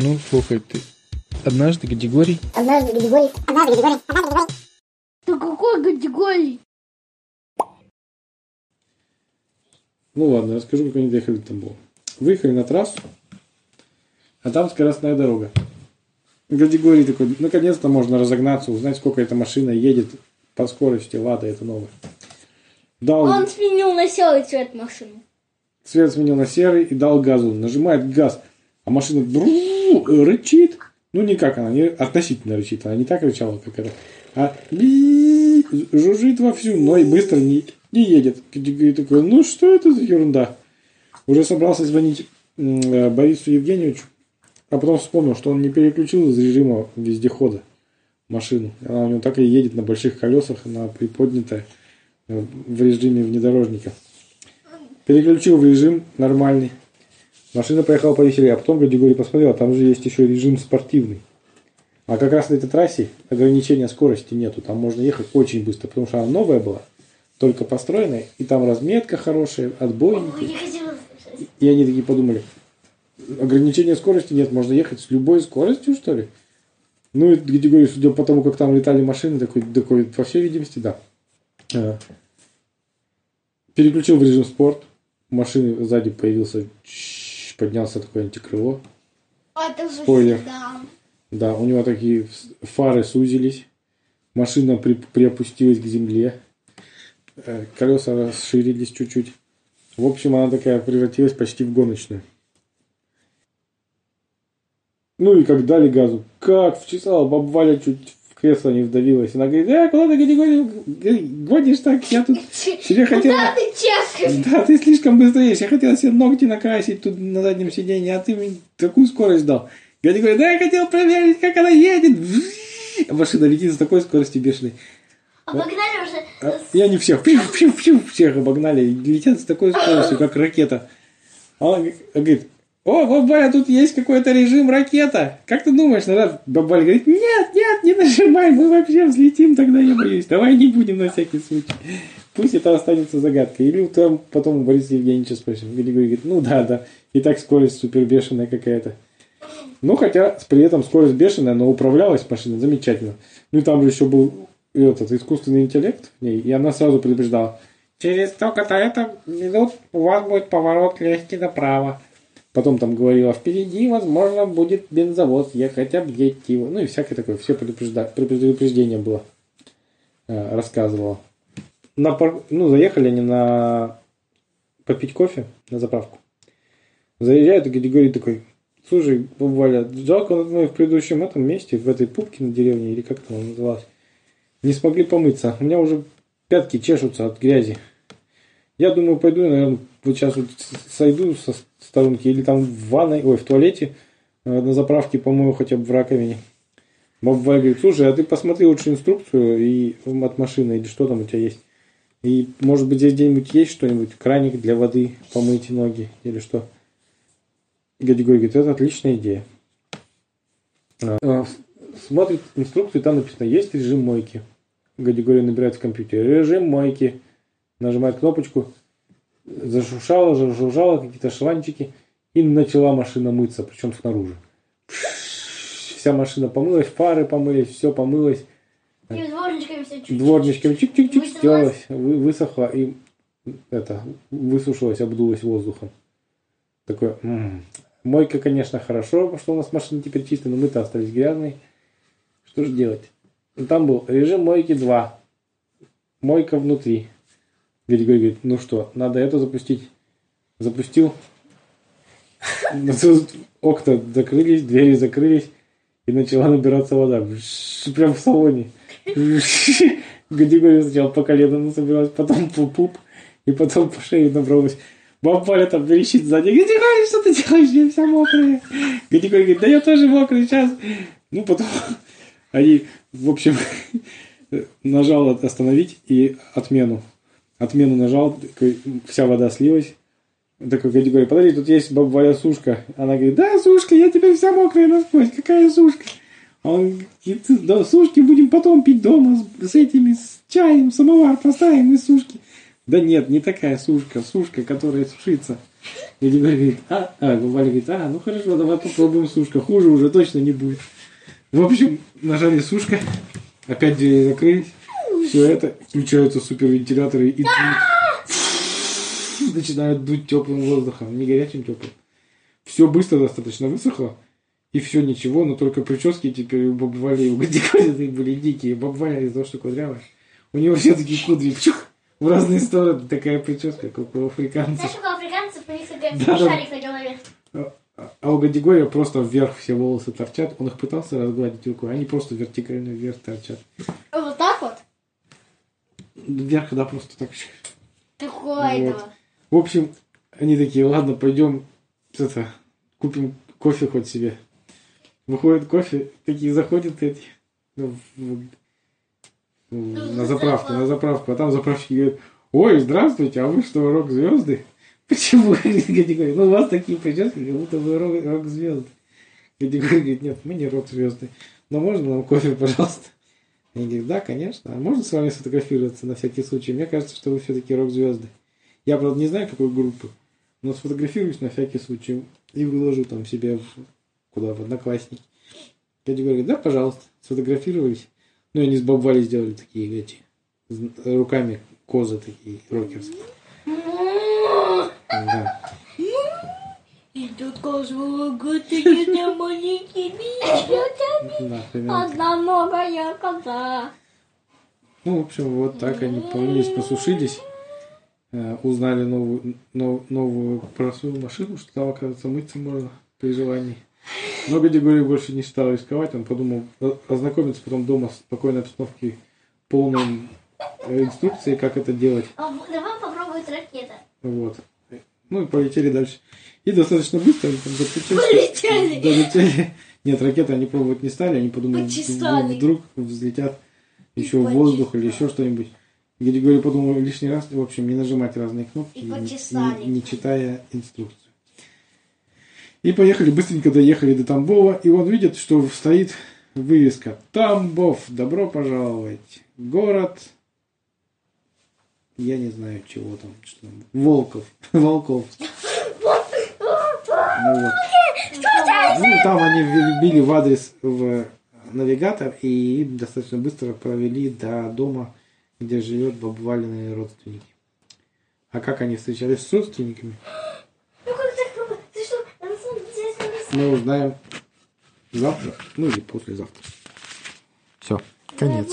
Ну, слухай, ты однажды категорий... Однажды категорий. Однажды категорий. Однажды категорий. Ты какой категории? Ну ладно, расскажу, как они доехали до Тамбова. Выехали на трассу, а там скоростная дорога. Категории такой, наконец-то можно разогнаться, узнать, сколько эта машина едет по скорости. Лада, это новое. Дал, Он сменил на серый цвет машину. цвет сменил на серый и дал газу. Нажимает газ, а машина дру- рычит. Ну, никак она, не относительно рычит. Она не так рычала, как это. А би- жужжит вовсю, но и быстро не, не едет. Категории такой, ну что это за ерунда? Уже собрался звонить э, Борису Евгеньевичу, а потом вспомнил, что он не переключил из режима вездехода машину. Она у него так и едет на больших колесах, она приподнятая э, в режиме внедорожника. Переключил в режим нормальный. Машина поехала повеселее, а потом категории посмотрел, а там же есть еще режим спортивный. А как раз на этой трассе ограничения скорости нету. Там можно ехать очень быстро, потому что она новая была, только построенная, и там разметка хорошая, отбойники. И они такие подумали, ограничения скорости нет, можно ехать с любой скоростью, что ли? Ну, и категории, судя по тому, как там летали машины, такой, такой по всей видимости, да. Э, Переключил в режим спорт. Машины сзади появился, поднялся такое антикрыло. А это Спойлер. всегда. Да, у него такие фары сузились. Машина при, приопустилась к земле. Э, Колеса расширились чуть-чуть. В общем, она такая превратилась почти в гоночную. Ну и как дали газу, как вчесала, баба Валя чуть кресло не вдавилась. Она говорит, э, куда ты гонишь так? Я тут себе хотела... Куда ты? Да, ты слишком быстро едешь. Я хотел себе ногти накрасить тут на заднем сиденье, а ты мне такую скорость дал. Я говорю, да, я хотел проверить, как она едет. А Машина летит с такой скоростью бешеной. Обогнали уже. А, И они всех, пью, пью, пью, всех обогнали. Летят с такой скоростью, как ракета. А он говорит, о, бабаля, тут есть какой-то режим ракета. Как ты думаешь, надо? Бабаля говорит, нет, нет, не нажимай, мы вообще взлетим, тогда я боюсь. Давай не будем на всякий случай. Пусть это останется загадкой. Или там потом у Бориса Евгеньевича спросим. Или говорит, ну да, да, и так скорость супер бешеная какая-то. Ну, хотя при этом скорость бешеная, но управлялась машина замечательно. Ну и там же еще был этот искусственный интеллект в ней, и она сразу предупреждала. Через столько-то это минут у вас будет поворот легкий направо. Потом там говорила, впереди, возможно, будет бензовоз, ехать, объедьте его. Ну и всякое такое, все предупрежда... предупреждение было. Э, рассказывала. На пар- Ну, заехали они на попить кофе на заправку. Заезжает и категории такой, слушай, Валя, жалко, мы в предыдущем этом месте, в этой пупке на деревне, или как там она называлась, не смогли помыться. У меня уже пятки чешутся от грязи. Я думаю, пойду, наверное, вот сейчас вот сойду со сторонки или там в ванной, ой, в туалете э, на заправке помою хотя бы в раковине. Баба Валя говорит, слушай, а ты посмотри лучше инструкцию и от машины или что там у тебя есть. И может быть здесь где-нибудь есть что-нибудь, краник для воды помыть ноги или что. Гадигорий говорит, это отличная идея. А, а, Смотрит инструкцию, там написано, есть режим мойки. Гадигорий набирает в компьютере. Режим мойки. Нажимает кнопочку. Зашуршала, зажужжала какие-то шванчики. И начала машина мыться, причем снаружи. Вся машина помылась, фары помылись, все помылось. И дворничками все чуть-чуть. Дворничком чик-чик-чик Высохлась? стерлась, вы- высохла и это, высушилась, обдулась воздухом. Такое, м. мойка, конечно, хорошо, что у нас машина теперь чистая, но мы-то остались грязные. Что же делать? Там был режим мойки 2. Мойка внутри. Григорий говорит, ну что, надо это запустить. Запустил. Окна закрылись, двери закрылись. И начала набираться вода. Прям в салоне. Гадигория сначала по коленам насобиралась, потом по пуп, и потом по шее набралась. Баба Валя там верещит сзади. Гадигорий, что ты делаешь? Я вся мокрая. Гадигорий говорит, да я тоже мокрый сейчас. Ну, потом они, в общем, нажал остановить и отмену. Отмену нажал, вся вода слилась. Такой Гадигорий, подожди, тут есть баба Валя сушка. Она говорит, да, сушка, я теперь вся мокрая насквозь. Какая сушка? А он говорит, да, сушки будем потом пить дома с, с этими, с чаем, самовар поставим и сушки. Да нет, не такая сушка, сушка, которая сушится. И Григорий говорит, а, а, Валя говорит, а, ну хорошо, давай попробуем сушка, хуже уже точно не будет. В общем, нажали сушка, опять двери закрылись, все это, включаются супервентиляторы и дуют. начинают дуть теплым воздухом, не горячим теплым. Все быстро достаточно высохло, и все ничего, но только прически теперь у бабы Вали, у Гадиколи были дикие. Баба Валя из-за того, что кудрявая, у него все такие кудри, чух, в разные стороны, такая прическа, как у африканцев. Знаешь, у африканцев у них Да, да. шарик на голове. А у Гадигория просто вверх все волосы торчат. Он их пытался разгладить рукой, они просто вертикально вверх торчат. Вверх, да, просто так. Такой Вот. В общем, они такие, ладно, пойдем это, купим кофе хоть себе. Выходит кофе, такие заходят эти ну, в- в- на заправку, на заправку, а там заправщик говорит, ой, здравствуйте, а вы что, рок-звезды? Почему? Гадигорий, ну у вас такие прически, как будто вы рок- рок-звезды. Гадигорий говорит, нет, мы не рок-звезды. Но можно нам кофе, пожалуйста? Они говорят, да, конечно. А можно с вами сфотографироваться на всякий случай? Мне кажется, что вы все-таки рок-звезды. Я, правда, не знаю, какой группы, но сфотографируюсь на всякий случай и выложу там себе в- куда, в одноклассники. Дядя говорит, да, пожалуйста, сфотографировались. Ну, и они с бабвали сделали такие эти, руками козы такие, рокерские. Да. И тут козу такие маленькие мечтами. Да, примерно. Одноногая коза. Ну, в общем, вот так они помылись, посушились, э, узнали новую, нов- новую просовую машину, что там, оказывается, мыться можно при желании. Но Гадигорий больше не стал рисковать, он подумал ознакомиться потом дома в спокойной обстановке, полной инструкции, как это делать. А давай попробуем ракета. Вот. Ну и полетели дальше. И достаточно быстро они там заключились. Полетели. Долетели. Нет, ракеты они пробовать не стали, они подумали, Почесали. вдруг взлетят еще в воздух или еще что-нибудь. Григорий подумал лишний раз, в общем, не нажимать разные кнопки, не, не читая инструкцию. И поехали, быстренько доехали до Тамбова, и он видит, что стоит вывеска «Тамбов, добро пожаловать, город...» Я не знаю, чего там, что там, Волков, Волков. Ну, вот. Ну, там они вбили в адрес в навигатор и достаточно быстро провели до дома, где живет и родственники. А как они встречались с родственниками, Ну мы узнаем завтра, ну или послезавтра. Все, конец.